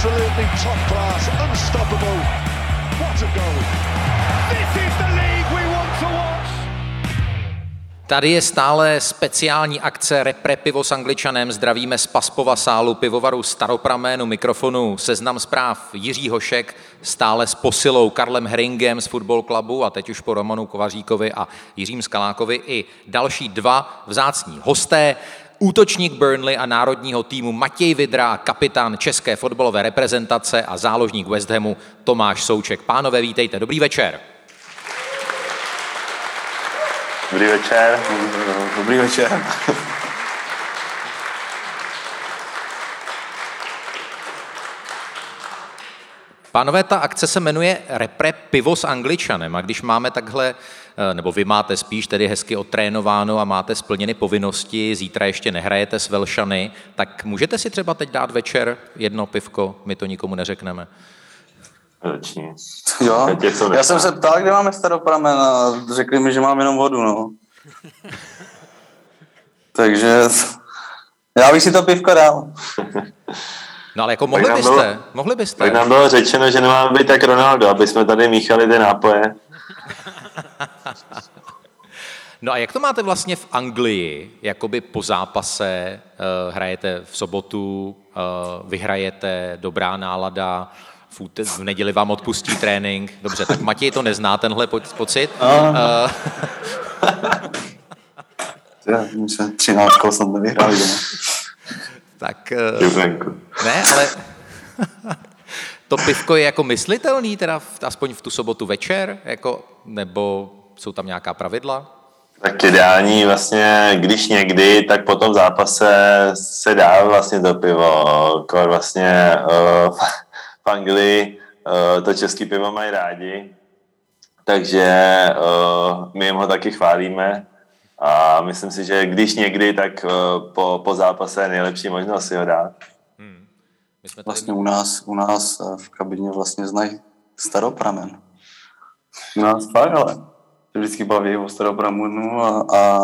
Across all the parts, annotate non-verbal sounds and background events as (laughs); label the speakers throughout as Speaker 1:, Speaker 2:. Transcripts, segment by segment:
Speaker 1: Absolutely top class, unstoppable. What a goal. This is the league we want to watch.
Speaker 2: Tady je stále speciální akce Repre pivo s angličanem. Zdravíme z Paspova sálu pivovaru Staropraménu mikrofonu Seznam zpráv Jiří Hošek, stále s posilou Karlem Heringem z Football Clubu a teď už po Romanu Kovaříkovi a Jiřím Skalákovi i další dva vzácní hosté. Útočník Burnley a národního týmu Matěj Vidra a kapitán české fotbalové reprezentace a záložník West Hamu Tomáš Souček. Pánové, vítejte, dobrý večer.
Speaker 3: Dobrý večer.
Speaker 4: Dobrý večer.
Speaker 2: Pánové, ta akce se jmenuje Repre pivo s angličanem a když máme takhle, nebo vy máte spíš tedy hezky otrénováno a máte splněny povinnosti, zítra ještě nehrajete s Velšany, tak můžete si třeba teď dát večer jedno pivko, my to nikomu neřekneme.
Speaker 3: Roční.
Speaker 4: Jo, já jsem se ptal, kde máme staropramen a řekli mi, že mám jenom vodu, no. (laughs) Takže já bych si to pivko dal. (laughs)
Speaker 2: No ale jako mohli byste,
Speaker 3: bylo-
Speaker 2: mohli byste.
Speaker 3: Tak nám bylo řečeno, že nemáme být tak Ronaldo, aby jsme tady míchali ty nápoje. (laughs) (laughs)
Speaker 2: No a jak to máte vlastně v Anglii, jakoby po zápase, eh, hrajete v sobotu, eh, vyhrajete, dobrá nálada, v, út- v neděli vám odpustí trénink. Dobře, tak Matěj to nezná, tenhle po- pocit. Eh,
Speaker 4: Já, my jsme 13 kol snad nevyhráli. No.
Speaker 2: tak
Speaker 3: Juvenku.
Speaker 2: ne, ale (laughs) to pivko je jako myslitelný teda v, aspoň v tu sobotu večer, jako, nebo jsou tam nějaká pravidla?
Speaker 3: Tak ideální vlastně, když někdy, tak po tom zápase se dá vlastně to pivo. Kor vlastně uh, v Anglii uh, to český pivo mají rádi, takže uh, my jim ho taky chválíme. A myslím si, že když někdy, tak uh, po, po zápase je nejlepší možnost si ho dát.
Speaker 2: My jsme tady,
Speaker 4: Vlastně u nás, u nás v kabině vlastně znají staropramen. U nás fakt, ale vždycky baví o staropramenu a, a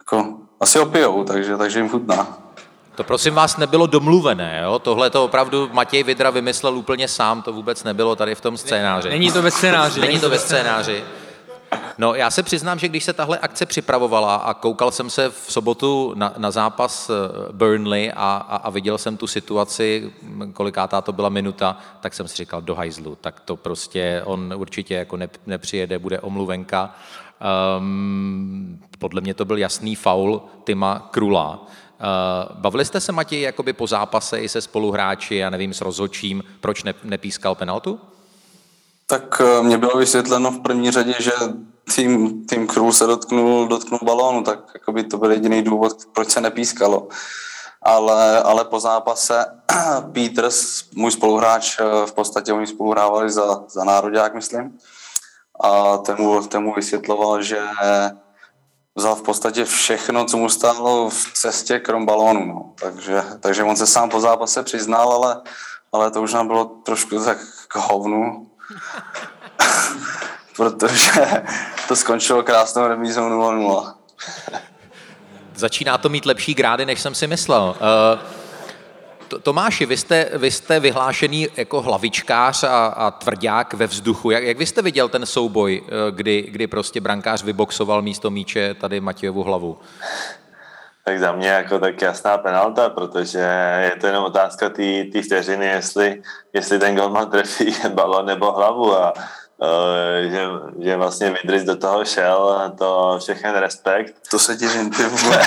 Speaker 4: jako, asi opijou, takže, takže jim chutná.
Speaker 2: To prosím vás nebylo domluvené, jo? Tohle to opravdu Matěj Vidra vymyslel úplně sám, to vůbec nebylo tady v tom scénáři.
Speaker 5: Není to ve scénáři.
Speaker 2: Není to ve scénáři. No, já se přiznám, že když se tahle akce připravovala a koukal jsem se v sobotu na, na zápas eh, Burnley a, a, a viděl jsem tu situaci, kolikátá to byla minuta, tak jsem si říkal do hajzlu, tak to prostě on určitě jako ne, nepřijede, bude omluvenka. Um, podle mě to byl jasný faul Tima Krula. Uh, bavili jste se, Matěj, jakoby po zápase i se spoluhráči, já nevím, s rozhodčím, proč ne, nepískal penaltu?
Speaker 4: Tak eh, mně bylo vysvětleno v první řadě, že tým, tým Krul se dotknul, dotknul balónu, tak jakoby to byl jediný důvod, proč se nepískalo. Ale, ale po zápase (clears throat) Peters, můj spoluhráč, eh, v podstatě oni spoluhrávali za, za národák, myslím, a ten mu, ten mu vysvětloval, že vzal v podstatě všechno, co mu stálo v cestě, krom balónu. No. Takže, takže on se sám po zápase přiznal, ale, ale to už nám bylo trošku tak k hovnu, (laughs) protože to skončilo krásnou remízou 0-0.
Speaker 2: Začíná to mít lepší grády, než jsem si myslel. Uh, To- Tomáši, vy jste, vy jste vyhlášený jako hlavičkář a, a tvrdák ve vzduchu. Jak, jak vy jste viděl ten souboj, eh, kdy, kdy prostě brankář vyboxoval místo míče tady Matějovu hlavu?
Speaker 3: Tak za mě jako tak jasná penalta, protože je to jenom otázka té vteřiny, jestli, jestli ten golman trefí (laughs) balon nebo hlavu a že, že vlastně Vidris do toho šel, a to všechen respekt.
Speaker 4: To se divím, ty vole.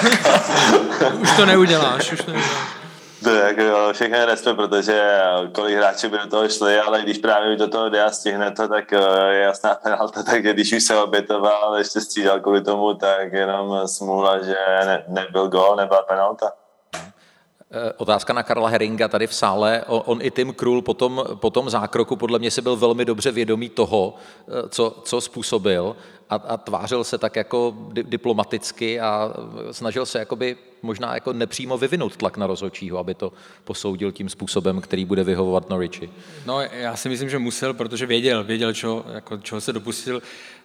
Speaker 4: (laughs)
Speaker 5: Už to neuděláš, už to neuděláš.
Speaker 3: jako všechno respekt, protože kolik hráčů by do toho šli, ale když právě do toho jde a stihne to, tak je jasná penalta, (laughs) takže když už se obětoval, ještě střídal kvůli tomu, tak jenom smůla, že ne, nebyl gol, nebyla penalta.
Speaker 2: Eh, otázka na Karla Heringa tady v sále. On, i Tim Krul po tom, po tom zákroku podle mě si byl velmi dobře vědomý toho, eh, co, co způsobil a, a tvářil se tak jako di, diplomaticky a snažil se jakoby možná jako nepřímo vyvinout tlak na rozhodčího, aby to posoudil tím způsobem, který bude vyhovovat Norwichi.
Speaker 5: No, já si myslím, že musel, protože věděl, věděl, čo, jako, čeho se dopustil.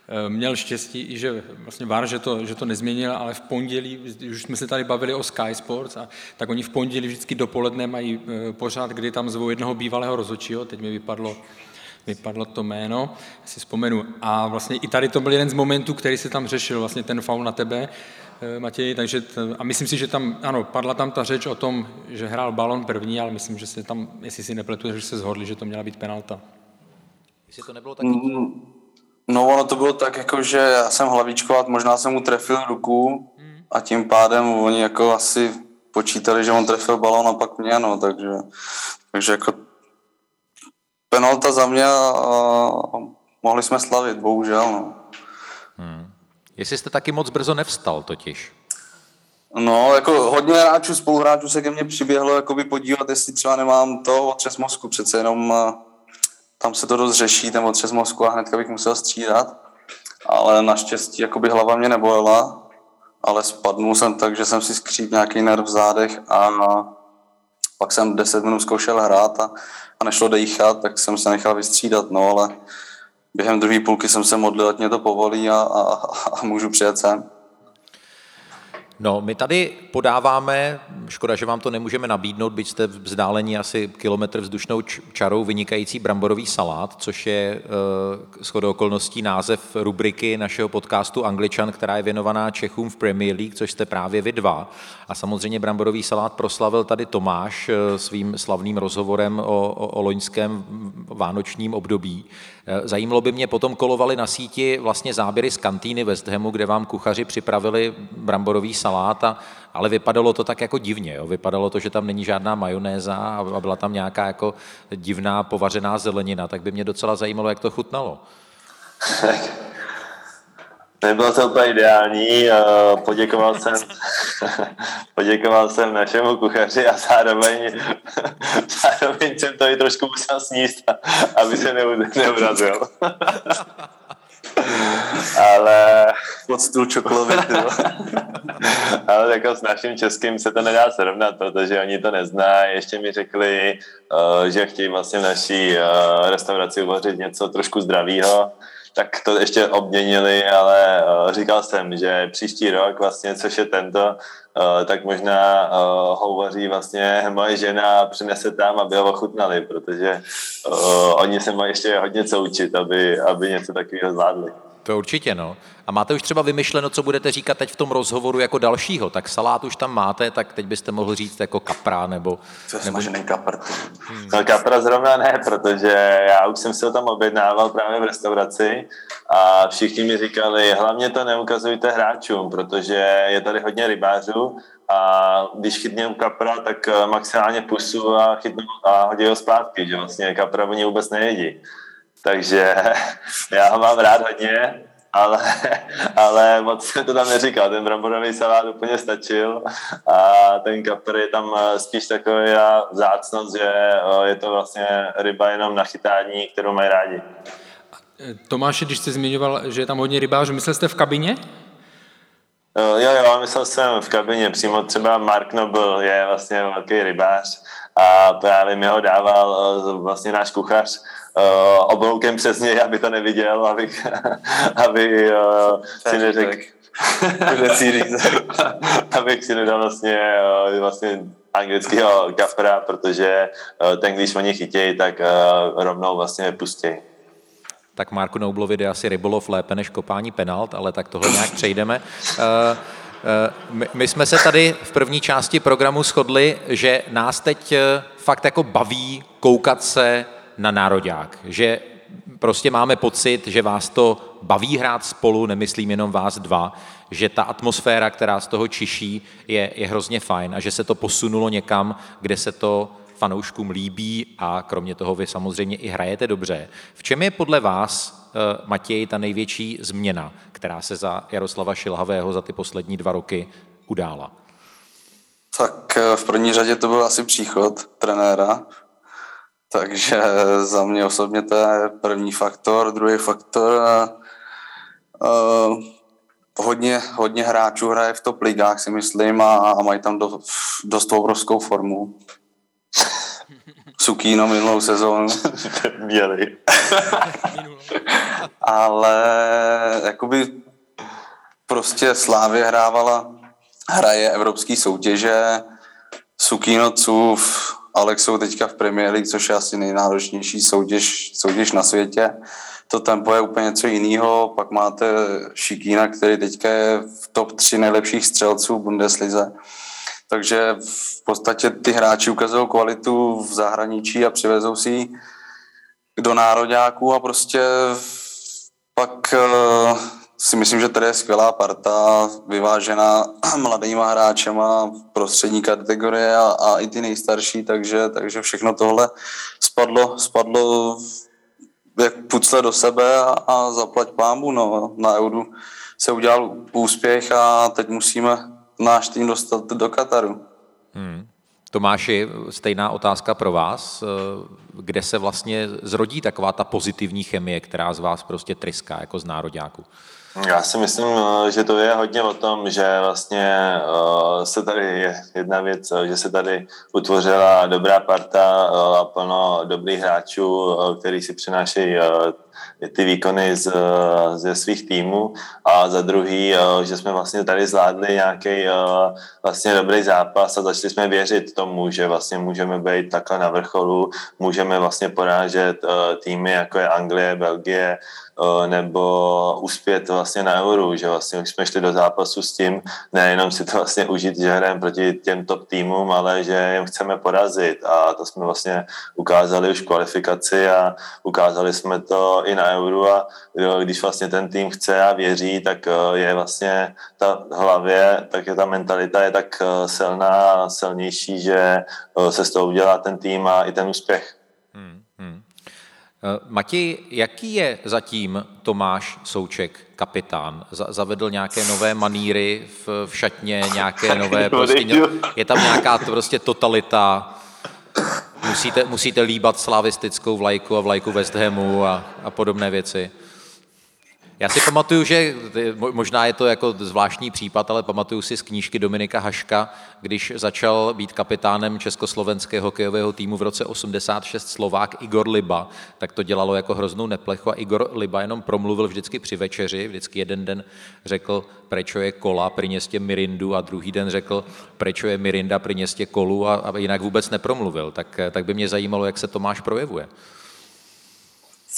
Speaker 5: Eh, měl štěstí i, že vlastně VAR, že to, že to nezměnil, ale v pondělí, už jsme se tady bavili o Sky Sports, a, tak oni v pondělí vždycky dopoledne mají eh, pořád, kdy tam zvou jednoho bývalého rozhodčího, teď mi vypadlo vypadlo to jméno, si vzpomenu. A vlastně i tady to byl jeden z momentů, který se tam řešil, vlastně ten faul na tebe, eh, Matěj, takže t, a myslím si, že tam, ano, padla tam ta řeč o tom, že hrál balon první, ale myslím, že se tam, jestli si nepletu, že se zhodli, že to měla být penalta.
Speaker 2: Jestli to nebylo taky...
Speaker 4: Mm, no, ono to bylo tak, jako, že já jsem hlavičkovat, možná jsem mu trefil ruku a tím pádem oni jako asi počítali, že on trefil balón a pak mě, no, takže, takže jako penalta za mě a mohli jsme slavit, bohužel. No.
Speaker 2: Hmm. Jestli jste taky moc brzo nevstal totiž.
Speaker 4: No, jako hodně hráčů, spoluhráčů se ke mně přiběhlo jakoby podívat, jestli třeba nemám to otřes mozku, přece jenom tam se to dost řeší, ten otřes mozku a hnedka bych musel střídat, ale naštěstí jakoby hlava mě nebolela, ale spadnul jsem tak, že jsem si skříp nějaký nerv v zádech a pak jsem 10 minut zkoušel hrát a a nešlo dejchat, tak jsem se nechal vystřídat, no ale během druhé půlky jsem se modlil, ať mě to povolí a, a, a můžu přijet sem.
Speaker 2: No, my tady podáváme, škoda, že vám to nemůžeme nabídnout, byť jste vzdálení asi kilometr vzdušnou čarou, vynikající bramborový salát, což je uh, shodou okolností název rubriky našeho podcastu Angličan, která je věnovaná Čechům v Premier League, což jste právě vy dva. A samozřejmě bramborový salát proslavil tady Tomáš uh, svým slavným rozhovorem o, o, o loňském vánočním období. Uh, zajímalo by mě, potom kolovali na síti vlastně záběry z kantýny West Hamu, kde vám kuchaři připravili bramborový salát, a, ale vypadalo to tak jako divně. Jo? Vypadalo to, že tam není žádná majonéza a byla tam nějaká jako divná povařená zelenina, tak by mě docela zajímalo, jak to chutnalo. (laughs)
Speaker 3: Nebylo to úplně ideální, poděkoval (laughs) jsem, (laughs) poděkoval jsem našemu kuchaři a zároveň, (laughs) zároveň jsem to i trošku musel sníst, aby se neurazil. ale...
Speaker 4: Pod stůl čokolovit,
Speaker 3: ale jako s naším českým se to nedá srovnat, protože oni to nezná. Ještě mi řekli, uh, že chtějí vlastně v naší uh, restauraci uvařit něco trošku zdravého, tak to ještě obměnili, ale uh, říkal jsem, že příští rok vlastně, což je tento, uh, tak možná uh, ho vlastně moje žena a přinese tam, aby ho ochutnali, protože oni se mají ještě hodně co učit, aby, aby něco takového zvládli.
Speaker 2: To určitě, no. A máte už třeba vymyšleno, co budete říkat teď v tom rozhovoru jako dalšího? Tak salát už tam máte, tak teď byste mohl říct jako kapra nebo...
Speaker 4: Co nebo... kapr.
Speaker 3: Hmm. No kapra zrovna ne, protože já už jsem ho tam objednával právě v restauraci a všichni mi říkali, hlavně to neukazujte hráčům, protože je tady hodně rybářů a když chytnou kapra, tak eh, maximálně pusu a, chytnou, a hodí ho zpátky, že vlastně kapra oni vůbec nejedí. Takže (laughs) já ho mám rád hodně, ale, (laughs) ale moc jsem to tam neříkal. Ten bramborový salát úplně stačil a ten kapr je tam eh, spíš takový zácnost, že eh, je to vlastně ryba jenom na chytání, kterou mají rádi.
Speaker 5: Tomáši, když jste zmiňoval, že je tam hodně rybářů, myslel jste v kabině?
Speaker 3: Eh, jo, jo, myslel jsem v kabině, přímo třeba Mark Noble je vlastně velký rybář a právě mi ho dával vlastně náš kuchař, uh, obloukem přes něj, aby to neviděl, abych, (laughs) aby uh, si neřekl, (laughs) abych si nedal vlastně, uh, vlastně anglického kapra, protože uh, ten, když oni chytějí, tak uh, rovnou vlastně pustí.
Speaker 2: Tak Marku Noublovi jde asi rybolov lépe než kopání penalt, ale tak tohle nějak přejdeme. Uh, my, my jsme se tady v první části programu shodli, že nás teď fakt jako baví koukat se na nároďák. Že prostě máme pocit, že vás to baví hrát spolu, nemyslím jenom vás dva, že ta atmosféra, která z toho čiší, je, je hrozně fajn a že se to posunulo někam, kde se to fanouškům líbí a kromě toho vy samozřejmě i hrajete dobře. V čem je podle vás, eh, Matěj, ta největší změna, která se za Jaroslava Šilhavého za ty poslední dva roky udála?
Speaker 4: Tak eh, v první řadě to byl asi příchod trenéra, takže za mě osobně to je první faktor. Druhý faktor, uh, hodně, hodně hráčů hraje v top ligách, si myslím, a, a mají tam do, dost obrovskou formu. Sukíno minulou sezónu. (laughs)
Speaker 3: Měli. (laughs)
Speaker 4: Ale jakoby prostě Slávě hrávala, hraje evropské soutěže, Sukíno, Cův, Alex jsou teďka v Premier League, což je asi nejnáročnější soutěž, soutěž na světě. To tempo je úplně něco jiného. Pak máte Šikína, který teďka je v top 3 nejlepších střelců v Bundeslize. Takže v podstatě ty hráči ukazují kvalitu v zahraničí a přivezou si ji do nároďáků a prostě pak eh, si myslím, že tady je skvělá parta, vyvážená (clears throat) mladýma hráčema, prostřední kategorie a, a i ty nejstarší, takže, takže všechno tohle spadlo, spadlo jak pucle do sebe a, a zaplať pámu. No. Na Eudu se udělal úspěch a teď musíme náš tým dostat do Kataru. Hmm.
Speaker 2: Tomáši, stejná otázka pro vás. Kde se vlastně zrodí taková ta pozitivní chemie, která z vás prostě tryská jako z nároďáku?
Speaker 3: Já si myslím, že to je hodně o tom, že vlastně uh, se tady je jedna věc, že se tady utvořila dobrá parta a plno dobrých hráčů, který si přinášejí ty výkony z, ze svých týmů a za druhý, že jsme vlastně tady zvládli nějaký vlastně dobrý zápas a začali jsme věřit tomu, že vlastně můžeme být takhle na vrcholu, můžeme vlastně porážet týmy jako je Anglie, Belgie, nebo uspět vlastně na euru, že vlastně jsme šli do zápasu s tím, nejenom si to vlastně užít, že hrajeme proti těm top týmům, ale že jim chceme porazit a to jsme vlastně ukázali už kvalifikaci a ukázali jsme to i na euru a když vlastně ten tým chce a věří, tak je vlastně ta hlavě, tak je ta mentalita je tak silná, silnější, že se z toho udělá ten tým a i ten úspěch.
Speaker 2: Eh, Matěj, jaký je zatím Tomáš Souček kapitán? Zavedl nějaké nové maníry v, v šatně, nějaké nové, (laughs) prostě, je tam nějaká prostě totalita, musíte, musíte líbat slavistickou vlajku a vlajku West Hamu a, a podobné věci? Já si pamatuju, že možná je to jako zvláštní případ, ale pamatuju si z knížky Dominika Haška, když začal být kapitánem československého hokejového týmu v roce 86 Slovák Igor Liba, tak to dělalo jako hroznou neplechu a Igor Liba jenom promluvil vždycky při večeři, vždycky jeden den řekl, prečo je kola pri městě Mirindu a druhý den řekl, prečo je Mirinda pri městě kolu a, a jinak vůbec nepromluvil. Tak, tak by mě zajímalo, jak se Tomáš projevuje.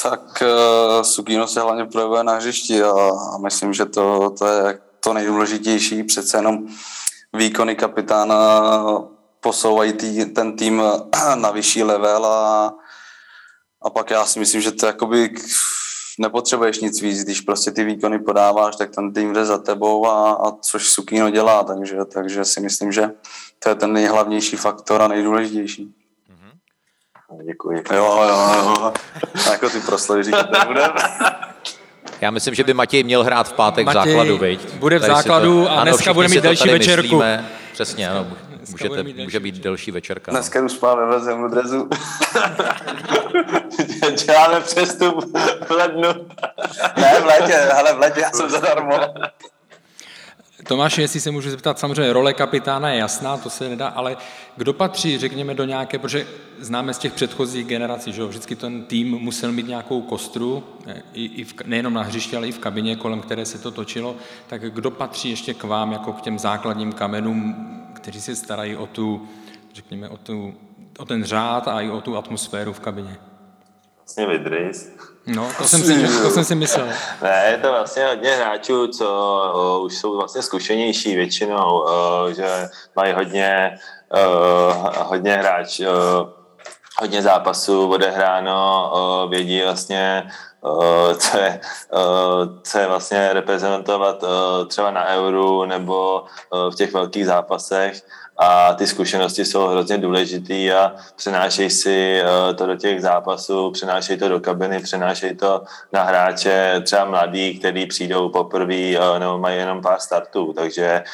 Speaker 4: Tak uh, Sugino se hlavně projevuje na hřišti a, a myslím, že to, to je to nejdůležitější. Přece jenom výkony kapitána posouvají tý, ten tým (clears throat) na vyšší level a, a pak já si myslím, že to jakoby nepotřebuješ nic víc, když prostě ty výkony podáváš, tak ten tým jde za tebou a, a což Sukino dělá, takže, takže si myslím, že to je ten nejhlavnější faktor a nejdůležitější.
Speaker 3: Děkuji.
Speaker 4: Jo, jo, jo. A jako ty proslovy říkat nebudem. (laughs)
Speaker 2: Já myslím, že by Matěj měl hrát v pátek Matěj v základu, viď?
Speaker 5: Bude v tady základu to, a ano, dneska bude mít delší večerku. Myslíme,
Speaker 2: přesně, ano, můžete, mít může být delší večerka.
Speaker 4: Dneska už spáme ve zemu drezu. (laughs)
Speaker 3: Děláme přestup v lednu.
Speaker 4: ne, v létě, ale v létě já jsem zadarmo.
Speaker 5: Tomáš, jestli se můžu zeptat, samozřejmě role kapitána je jasná, to se nedá, ale kdo patří, řekněme, do nějaké, protože známe z těch předchozích generací, že jo, vždycky ten tým musel mít nějakou kostru, i, i v, nejenom na hřišti, ale i v kabině, kolem které se to točilo, tak kdo patří ještě k vám, jako k těm základním kamenům, kteří se starají o tu, řekněme, o, tu, o ten řád a i o tu atmosféru v kabině?
Speaker 3: Vlastně Vidris.
Speaker 5: No, to jsem, si, to jsem si myslel.
Speaker 3: Ne, je to vlastně hodně hráčů, co už jsou vlastně zkušenější většinou, že mají hodně, hodně hráč, hodně zápasů odehráno, vědí vlastně, co je, co je vlastně reprezentovat třeba na euru nebo v těch velkých zápasech a ty zkušenosti jsou hrozně důležitý a přenášej si eh, to do těch zápasů, přenášej to do kabiny, přenášej to na hráče třeba mladí, kteří přijdou poprvé eh, nebo mají jenom pár startů, takže eh,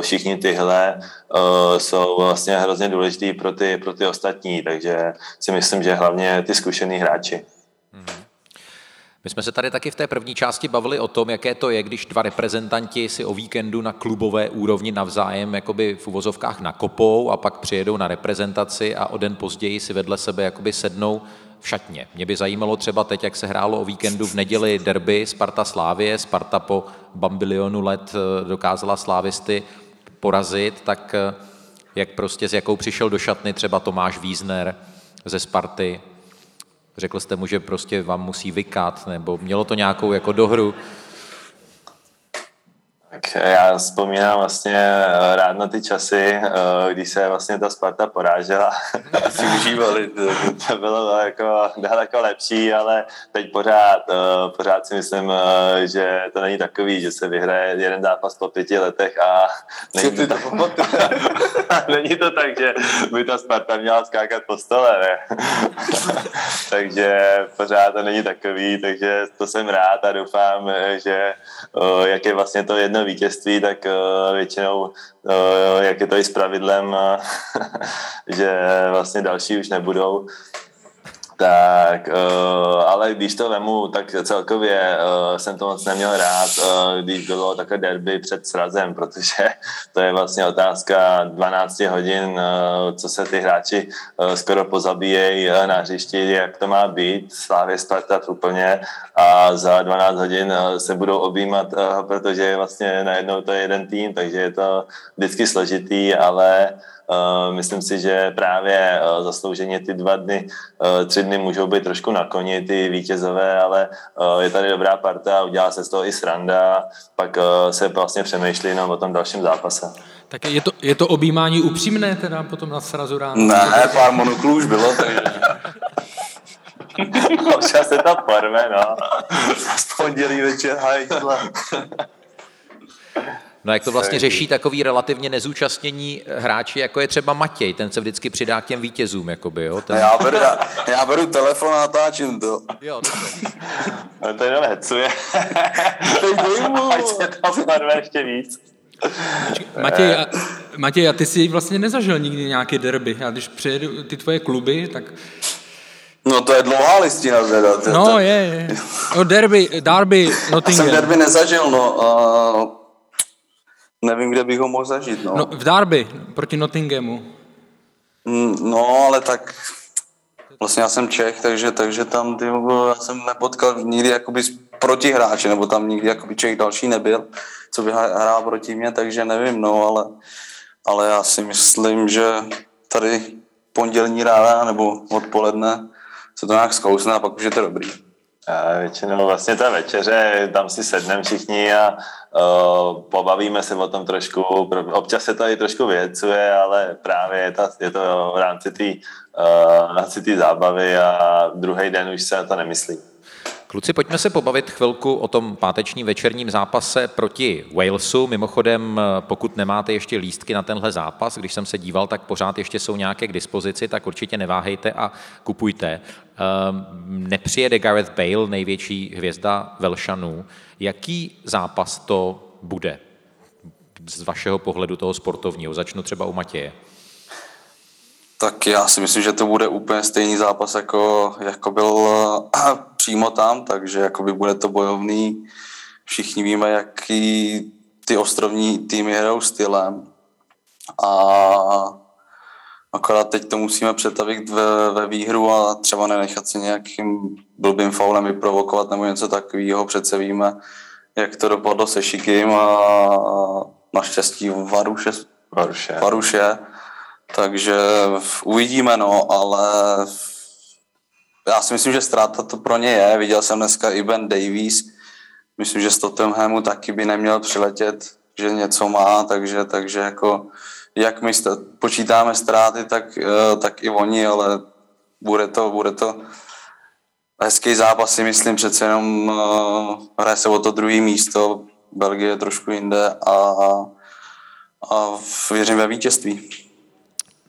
Speaker 3: všichni tyhle jsou vlastně hrozně důležitý pro ty, pro ty ostatní, takže si myslím, že hlavně ty zkušený hráči.
Speaker 2: My jsme se tady taky v té první části bavili o tom, jaké to je, když dva reprezentanti si o víkendu na klubové úrovni navzájem jakoby v uvozovkách nakopou a pak přijedou na reprezentaci a o den později si vedle sebe jakoby sednou v šatně. Mě by zajímalo třeba teď, jak se hrálo o víkendu v neděli derby Sparta Slávie. Sparta po bambilionu let eh, dokázala slávisty porazit, tak eh, jak prostě s jakou přišel do šatny třeba Tomáš Vízner ze Sparty, Řekl jste mu, že prostě vám musí vykat, nebo mělo to nějakou jako dohru?
Speaker 3: Tak já vzpomínám vlastně eh, rád na ty časy, eh, když se vlastně ta Sparta porážela. (laughs)
Speaker 4: si užívali. (laughs)
Speaker 3: to bylo jako daleko lepší, ale teď pořád, eh, pořád si myslím, že to není takový, že se vyhraje jeden zápas po pěti letech a není to, (laughs) není to tak, že by ta Sparta měla skákat po stole, ne? takže pořád to není takový, takže to jsem rád a doufám, že jak je vlastně to jedno vítězství, tak uh, většinou, uh, jak je to i s pravidlem, uh, (laughs) že vlastně další už nebudou, tak, uh, ale když to vemu, tak celkově uh, jsem to moc neměl rád, uh, když bylo takové derby před srazem, protože (laughs) to je vlastně otázka 12 hodin, uh, co se ty hráči uh, skoro pozabíjejí uh, na hřišti, jak to má být, Slávě Sparta úplně. A za 12 hodin uh, se budou objímat, uh, protože vlastně najednou to je jeden tým, takže je to vždycky složitý, ale myslím si, že právě uh, zaslouženě ty dva dny, uh, tři dny můžou být trošku na koni, ty vítězové, ale je tady dobrá parta, udělá se z toho i sranda, pak se vlastně přemýšlí jenom o tom dalším zápase.
Speaker 5: Tak je to, je to objímání upřímné teda potom na srazu ráno?
Speaker 4: Ne, pár monoklů už bylo, takže... (laughs)
Speaker 3: Občas se to porve, no.
Speaker 4: Z pondělí večer hajtla.
Speaker 2: No jak to vlastně řeší takový relativně nezúčastnění hráči, jako je třeba Matěj, ten se vždycky přidá k těm vítězům, jakoby, jo? Ten...
Speaker 4: Já, beru, já, já beru telefon a natáčím to.
Speaker 2: Jo,
Speaker 3: no (laughs) to jenom hecuje. (laughs) Ať se to zbarve ještě víc.
Speaker 5: Matěj, a, Matěj, a ty jsi vlastně nezažil nikdy nějaké derby. A když přijedu ty tvoje kluby, tak
Speaker 4: No to je dlouhá listina teda.
Speaker 5: No je, je. No derby, derby, Nottingham.
Speaker 4: Já jsem derby nezažil, no. Uh, nevím, kde bych ho mohl zažít. No,
Speaker 5: no v Derby proti Nottinghamu.
Speaker 4: Mm, no, ale tak vlastně já jsem Čech, takže, takže tam ty, já jsem nepotkal nikdy jakoby protihráče, nebo tam nikdy jakoby Čech další nebyl, co by hrál proti mě, takže nevím, no, ale, ale já si myslím, že tady pondělní rána nebo odpoledne se to nějak zkousne a pak už je to dobrý.
Speaker 3: A většinou vlastně ta večeře, tam si sedneme všichni a uh, pobavíme se o tom trošku. Občas se to i trošku věcuje, ale právě je, ta, je to v rámci té uh, zábavy a druhý den už se na to nemyslí.
Speaker 2: Kluci, pojďme se pobavit chvilku o tom pátečním večerním zápase proti Walesu. Mimochodem, pokud nemáte ještě lístky na tenhle zápas, když jsem se díval, tak pořád ještě jsou nějaké k dispozici, tak určitě neváhejte a kupujte. Ehm, nepřijede Gareth Bale, největší hvězda Velšanů. Jaký zápas to bude z vašeho pohledu toho sportovního? Začnu třeba u Matěje.
Speaker 4: Tak já si myslím, že to bude úplně stejný zápas, jako, jako byl (clears throat) přímo tam, takže jakoby bude to bojovný. Všichni víme, jaký ty ostrovní týmy hrajou stylem. A akorát teď to musíme přetavit ve, ve výhru a třeba nenechat si nějakým blbým faulem vyprovokovat nebo něco takového. Přece víme, jak to dopadlo se Šikim a naštěstí Varuše,
Speaker 3: Varuše.
Speaker 4: Varuše. Takže uvidíme, no, ale já si myslím, že ztráta to pro ně je. Viděl jsem dneska i Ben Davies, myslím, že z Tottenhamu taky by neměl přiletět, že něco má, takže, takže jako jak my počítáme ztráty, tak, eh, tak i oni, ale bude to, bude to hezký zápas, si myslím, přece jenom uh, hraje se o to druhé místo, Belgie je trošku jinde a, a věřím ve vítězství.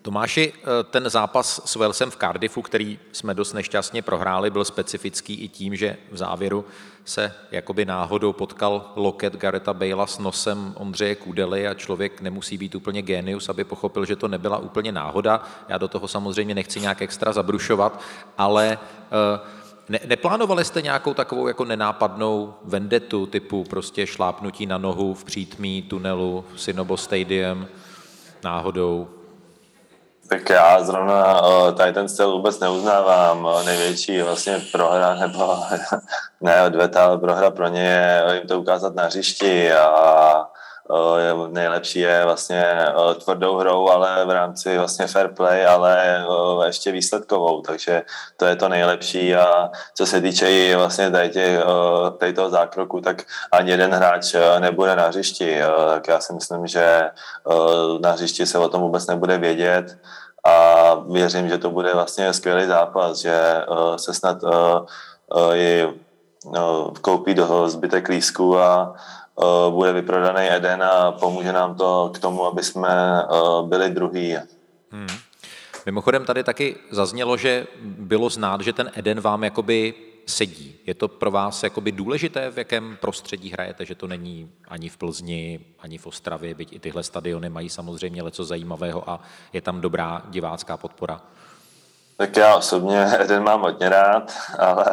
Speaker 2: Tomáši, eh, ten zápas s Walesem v Cardiffu, který jsme dost nešťastně prohráli, byl specifický i tím, že v závěru se jakoby náhodou potkal loket Gareta Bejla s nosem Ondřeje Kudely a člověk nemusí být úplně genius, aby pochopil, že to nebyla úplně náhoda. Já do toho samozřejmě nechci nějak extra zabrušovat, ale uh, ne, neplánovali jste nějakou takovou jako nenápadnou vendetu typu prostě šlápnutí na nohu v přítmí tunelu Sinobo Stadium náhodou?
Speaker 3: Tak já zrovna tady ten styl vůbec neuznávám. Největší vlastně prohra, nebo (laughs) ne odveta, ale prohra pro ně je jim to ukázat na hřišti a nejlepší je vlastně tvrdou hrou, ale v rámci vlastně fair play, ale ještě výsledkovou, takže to je to nejlepší. A co se týče i vlastně tady, tady toho zákroku, tak ani jeden hráč nebude na hřišti, tak já si myslím, že na hřišti se o tom vůbec nebude vědět. A věřím, že to bude vlastně skvělý zápas, že se snad i koupí do zbytek lísku a Eh, bude vyprodaný Eden a pomůže nám to k tomu, aby jsme eh, byli druhý. Hmm.
Speaker 2: Mimochodem tady taky zaznělo, že bylo znát, že ten Eden vám jakoby sedí. Je to pro vás jakoby důležité, v jakém prostředí hrajete, že to není ani v Plzni, ani v Ostravě, byť i tyhle stadiony mají samozřejmě něco zajímavého a je tam dobrá divácká podpora?
Speaker 3: Tak já osobně Eden mám hodně rád, (laughs) ale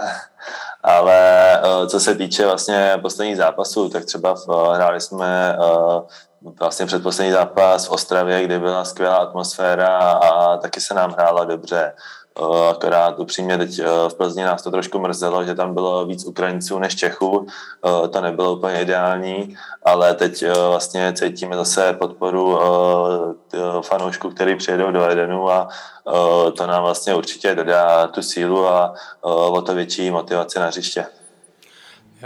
Speaker 3: ale eh, co se týče vlastně posledních zápasů, tak třeba hráli jsme eh, vlastně předposlední zápas v Ostravě, kde byla skvělá atmosféra a taky se nám hrála dobře. Eh, akorát upřímně teď v Plzni nás to trošku mrzelo, že tam bylo víc Ukrajinců než Čechů. To nebylo úplně ideální, ale teď vlastně cítíme zase podporu fanoušků, který přijedou do Edenu a to nám vlastně určitě dodá tu sílu a o to větší motivaci na hřiště.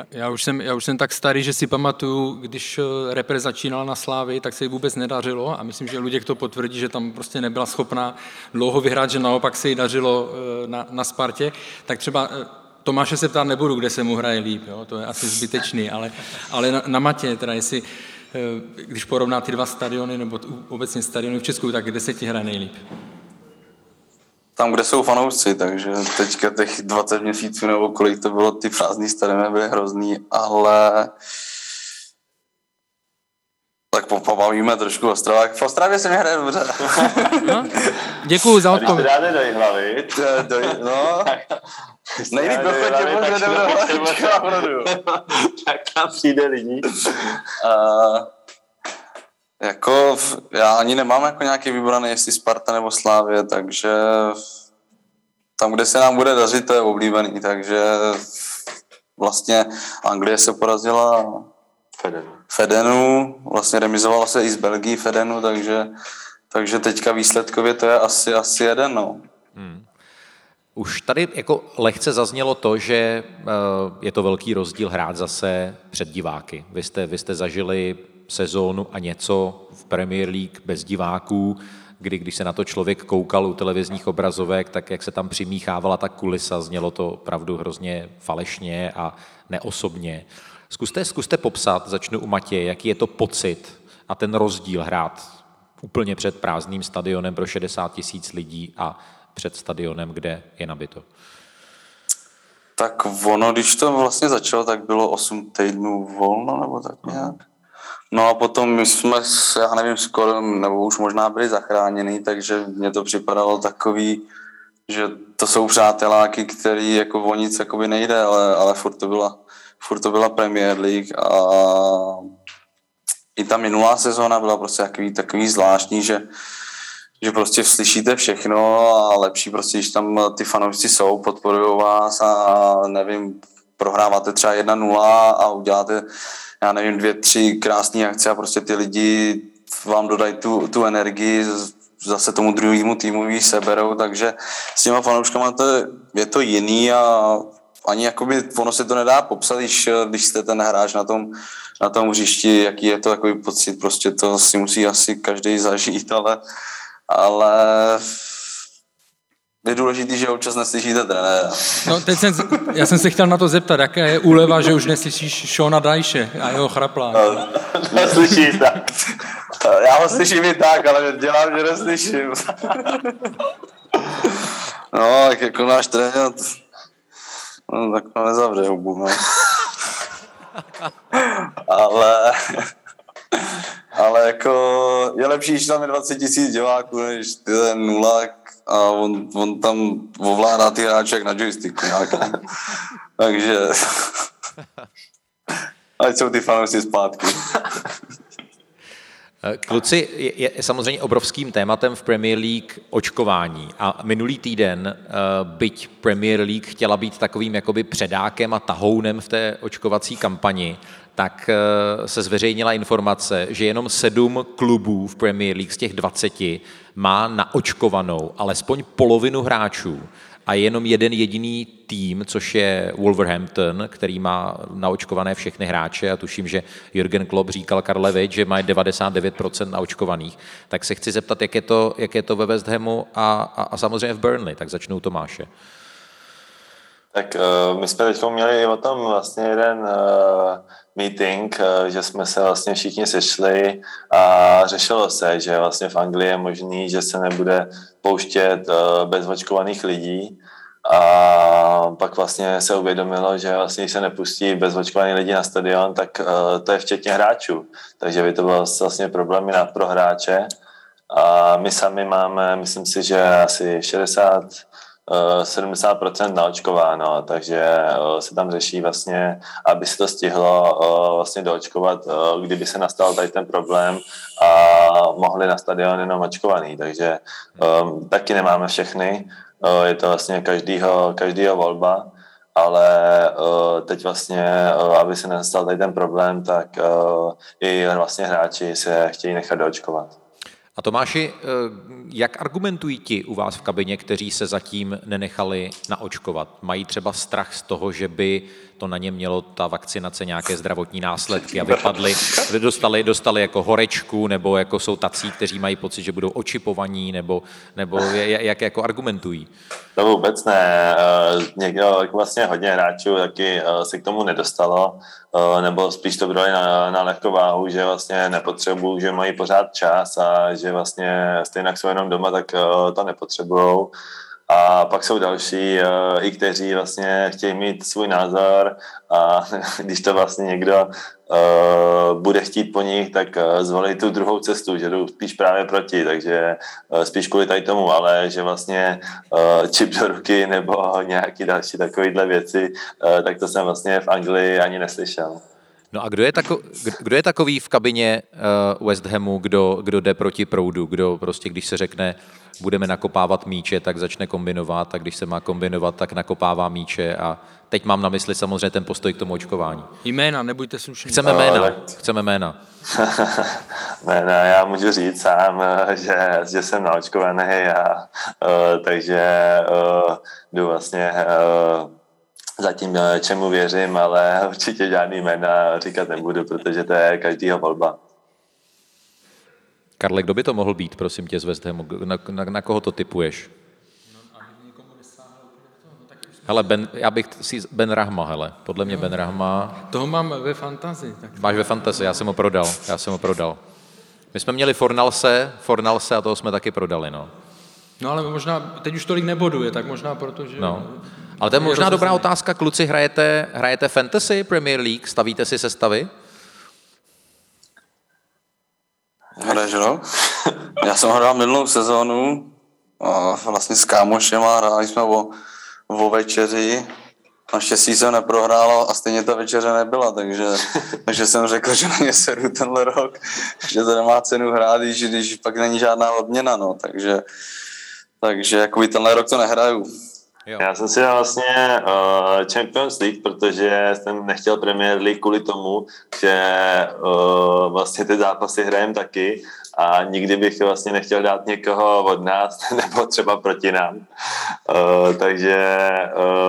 Speaker 5: Já, já, už jsem, já už jsem tak starý, že si pamatuju, když eh, repre začínal na Slávy, tak se jí vůbec nedařilo a myslím, že Luděk to potvrdí, že tam prostě nebyla schopná dlouho vyhrát, že naopak se jí dařilo eh, na, na Spartě. Tak třeba eh, Tomáše se ptát nebudu, kde se mu hraje líp, jo? to je asi zbytečný, ale, ale na, na Matě, teda jestli, když porovná ty dva stadiony, nebo obecně stadiony v Česku, tak kde se ti hraje nejlíp?
Speaker 4: Tam, kde jsou fanoušci, takže teďka těch 20 měsíců nebo kolik to bylo, ty prázdný stadiony byly hrozný, ale tak pobavíme trošku Ostravák. V Ostravě se mi hraje dobře.
Speaker 5: No, děkuju za odpověď.
Speaker 3: Když to dáte do hlavy.
Speaker 4: Do, no. Nejlíp do chodě, (laughs)
Speaker 3: Tak tam přijde lidí.
Speaker 4: Uh, jako já ani nemám jako nějaký vybraný, jestli Sparta nebo Slávě, takže tam, kde se nám bude dařit, to je oblíbený, takže vlastně Anglie se porazila
Speaker 3: Fedenu.
Speaker 4: Fedenu, vlastně remizovala se i z Belgii Fedenu, takže, takže teďka výsledkově to je asi, asi jeden, no. Hmm.
Speaker 2: Už tady jako lehce zaznělo to, že uh, je to velký rozdíl hrát zase před diváky. Vy jste, vy jste zažili sezónu a něco v Premier League bez diváků, kdy když se na to člověk koukal u televizních obrazovek, tak jak se tam přimíchávala ta kulisa, znělo to opravdu hrozně falešně a neosobně. Zkuste, zkuste popsat, začnu u Matěje, jaký je to pocit a ten rozdíl hrát úplně před prázdným stadionem pro 60 tisíc lidí a před stadionem, kde je nabito.
Speaker 4: Tak ono, když to vlastně začalo, tak bylo 8 týdnů volno, nebo tak nějak. No a potom my jsme, já nevím, skoro, nebo už možná byli zachráněni, takže mně to připadalo takový, že to jsou přáteláky, který jako o nic jakoby nejde, ale, ale furt, to byla, furt to byla Premier League a i ta minulá sezóna byla prostě takový, takový zvláštní, že, že prostě slyšíte všechno a lepší prostě, když tam ty fanoušci jsou, podporují vás a nevím, prohráváte třeba 1-0 a uděláte já nevím, dvě, tři krásné akce a prostě ty lidi vám dodají tu, tu energii, zase tomu druhému týmu seberou, takže s těma fanouškama to je, je to jiný a ani jakoby ono se to nedá popsat, když, když jste ten hráč na tom, na tom hřišti, jaký je to takový pocit, prostě to si musí asi každý zažít, (laughs) ale, ale je důležitý, že občas neslyšíte trenéra.
Speaker 5: No, teď jsem, já jsem se chtěl na to zeptat, jaká je úleva, že už neslyšíš Šona Dajše a jeho chraplá.
Speaker 3: No, neslyšíš tak.
Speaker 4: Já ho slyším i tak, ale dělám, že neslyším. No, tak jako náš trenér, no, tak to nezavře hubu, no. ale, ale jako je lepší, když tam je 20 tisíc diváků, než ty nulák a on, on tam ovládá ty hráče jak na joysticku. (laughs) Takže (laughs) ať jsou ty fanoušci zpátky.
Speaker 2: Eh, kluci, je, je samozřejmě obrovským tématem v Premier League očkování a minulý týden, eh, byť Premier League chtěla být takovým jakoby předákem a tahounem v té očkovací kampani, tak eh, se zveřejnila informace, že jenom sedm klubů v Premier League z těch 20 má naočkovanou alespoň polovinu hráčů a jenom jeden jediný tým, což je Wolverhampton, který má naočkované všechny hráče a tuším, že Jürgen Klopp říkal Karlevič, že mají 99% naočkovaných. Tak se chci zeptat, jak je to, jak je to ve West Hamu a, a, a samozřejmě v Burnley. Tak začnou Tomáše.
Speaker 3: Tak uh, my jsme teď měli o tom vlastně jeden uh, meeting, uh, že jsme se vlastně všichni sešli a řešilo se, že vlastně v Anglii je možný, že se nebude pouštět uh, bezvočkovaných lidí a pak vlastně se uvědomilo, že vlastně, když se nepustí bezvočkovaní lidi na stadion, tak uh, to je včetně hráčů. Takže by to bylo vlastně problémy pro hráče. A my sami máme, myslím si, že asi 60 70% naočkováno, takže eh, se tam řeší vlastně, aby se to stihlo eh, vlastně doočkovat, eh, kdyby se nastal tady ten problém a mohli na stadion jenom očkovaný, takže taky nemáme všechny, je to vlastně každýho, každýho volba, ale teď vlastně, aby se nastal tady ten problém, tak i vlastně hráči se chtějí nechat doočkovat.
Speaker 2: A Tomáši, eh, jak argumentují ti u vás v kabině, kteří se zatím nenechali naočkovat? Mají třeba strach z toho, že by to na ně mělo ta vakcinace nějaké zdravotní následky a vypadly, dostali, dostali jako horečku, nebo jako jsou tací, kteří mají pocit, že budou očipovaní, nebo, nebo jak jako argumentují?
Speaker 3: To vůbec ne. Eh, někdo, vlastně hodně hráčů taky eh, se k tomu nedostalo, eh, nebo spíš to bylo na, na lehkou váhu, že vlastně nepotřebují, že mají pořád čas a že vlastně stejně jsou jenom doma, tak to nepotřebují. A pak jsou další, uh, i kteří vlastně chtějí mít svůj názor a (laughs) když to vlastně někdo uh, bude chtít po nich, tak uh, zvolí tu druhou cestu, že jdou spíš právě proti, takže spíš kvůli tady tomu, ale že vlastně čip do ruky nebo (laughs) nějaký další takovýhle věci, tak to jsem vlastně v Anglii ani neslyšel.
Speaker 2: No a kdo je, tako, kdo je takový v kabině uh, West Hamu, kdo, kdo jde proti proudu, kdo prostě, když se řekne, budeme nakopávat míče, tak začne kombinovat a když se má kombinovat, tak nakopává míče a teď mám na mysli samozřejmě ten postoj k tomu očkování.
Speaker 5: Jména, nebuďte slušní.
Speaker 2: Chceme jména, chceme jména. (laughs)
Speaker 3: jména, já můžu říct sám, že, že jsem naočkovaný a uh, takže uh, jdu vlastně uh, zatím čemu věřím, ale (laughs) určitě žádný jména říkat nebudu, protože to je každýho volba.
Speaker 2: Karle, kdo by to mohl být, prosím tě, z West Hamu? Na, na, na koho to typuješ? Hele, ben, já bych si Ben Rahma, hele, podle mě Ben Rahma.
Speaker 5: Toho mám ve fantazi. Tak...
Speaker 2: Máš ve fantazi, já jsem ho prodal, já jsem ho prodal. My jsme měli Fornalse, Fornalse a toho jsme taky prodali, no.
Speaker 5: No ale možná, teď už tolik neboduje, tak možná protože...
Speaker 2: No. Ale to je možná dobrá otázka, kluci, hrajete, hrajete fantasy Premier League, stavíte si sestavy?
Speaker 4: Hraješ (laughs) rok? Já jsem hrál minulou sezónu a vlastně s kámošem a hráli jsme o, o večeři. Naštěstí jsem neprohrál a stejně ta večeře nebyla, takže, (laughs) takže jsem řekl, že na ně seru tenhle rok, že to nemá cenu hrát, když, když pak není žádná odměna, no, takže, takže jakoby tenhle rok to nehraju.
Speaker 3: Jo. Já jsem si dal vlastně uh, Champions League, protože jsem nechtěl Premier League kvůli tomu, že uh, vlastně ty zápasy hrajem taky a nikdy bych vlastně nechtěl dát někoho od nás (laughs) nebo třeba proti nám. Uh, takže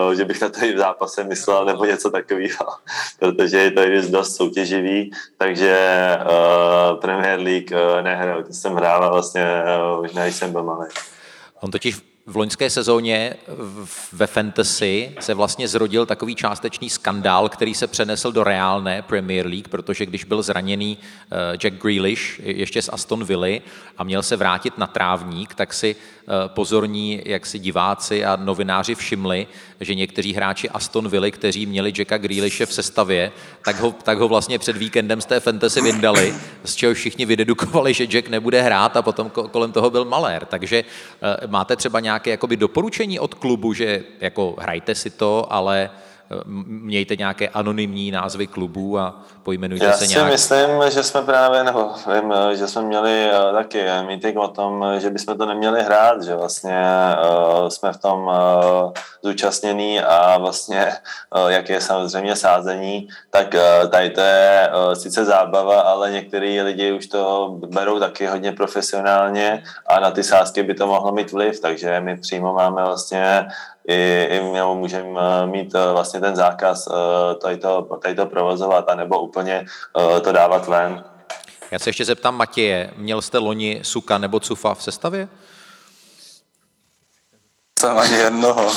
Speaker 3: uh, že bych na to i v zápase myslel nebo něco takového, (laughs) protože je to dost soutěživý, takže uh, Premier League uh, nehraju. To jsem hrál vlastně uh, než jsem byl malý.
Speaker 2: On totiž v loňské sezóně ve Fantasy se vlastně zrodil takový částečný skandál, který se přenesl do reálné Premier League, protože když byl zraněný eh, Jack Grealish ještě z Aston Villa a měl se vrátit na trávník, tak si eh, pozorní jak si diváci a novináři všimli, že někteří hráči Aston Villa, kteří měli Jacka Grealishe v sestavě, tak ho, tak ho vlastně před víkendem z té fantasy vyndali, z čeho všichni vydedukovali, že Jack nebude hrát a potom kolem toho byl malér. Takže eh, máte třeba nějaké jakoby doporučení od klubu, že jako hrajte si to, ale mějte nějaké anonymní názvy klubů a pojmenujte
Speaker 3: Já
Speaker 2: se nějak.
Speaker 3: Já si myslím, že jsme právě, nebo vím, že jsme měli uh, taky meeting o tom, že bychom to neměli hrát, že vlastně jsme v tom zúčastnění a vlastně, jak je samozřejmě sázení, tak tady to je sice zábava, ale některý lidi už to berou taky hodně profesionálně a na ty sázky by to mohlo mít vliv, takže my přímo máme vlastně i, i můžeme mít eh, vlastně ten zákaz eh, tady to, tady to provozovat, anebo úplně eh, to dávat ven.
Speaker 2: Já se ještě zeptám Matěje, měl jste loni Suka nebo Cufa v sestavě?
Speaker 4: Jsem ani jednoho.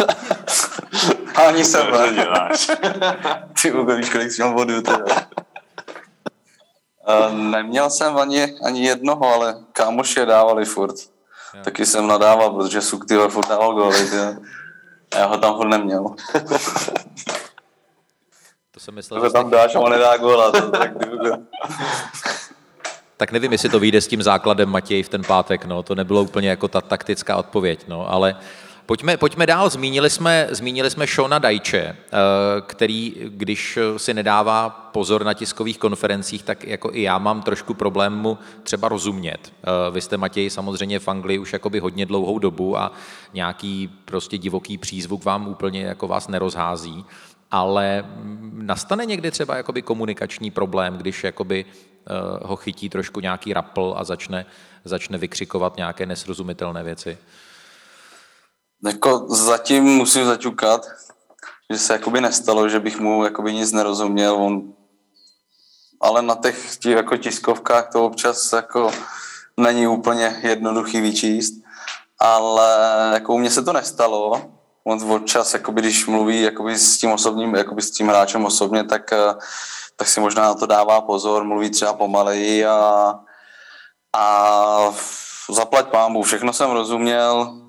Speaker 4: (laughs) ani jsem. (laughs) Ty Ugo, víš, kolik jsem vodu teda. Neměl jsem ani, ani jednoho, ale kámoši je dávali furt. Jo. Taky jsem nadával, protože Suk ty furt dával (laughs) góly. Já ho tam furt neměl. (laughs)
Speaker 2: to jsem myslel,
Speaker 4: že tam dáš a on nedá góla. tak,
Speaker 2: tak nevím, jestli to vyjde s tím základem Matěj v ten pátek, no, to nebylo úplně jako ta taktická odpověď, no, ale Pojďme, pojďme dál. Zmínili jsme, zmínili jsme Shona Dajče, eh, který, když si nedává pozor na tiskových konferencích, tak jako i já mám trošku problém mu třeba rozumět. Eh, vy jste, Matěj, samozřejmě v Anglii už jakoby hodně dlouhou dobu a nějaký prostě divoký přízvuk vám úplně jako vás nerozhází, ale nastane někdy třeba jakoby komunikační problém, když jakoby eh, ho chytí trošku nějaký rapl a začne, začne vykřikovat nějaké nesrozumitelné věci?
Speaker 4: Jako zatím musím zaťukat, že se jakoby nestalo, že bych mu jakoby nic nerozuměl. On, ale na těch tí, jako tiskovkách to občas jako není úplně jednoduchý vyčíst. Ale jako u mě se to nestalo. On občas, jakoby, když mluví jakoby s tím osobním, jakoby s tím hráčem osobně, tak, tak si možná na to dává pozor, mluví třeba pomaleji a, a zaplať pámbu, všechno jsem rozuměl,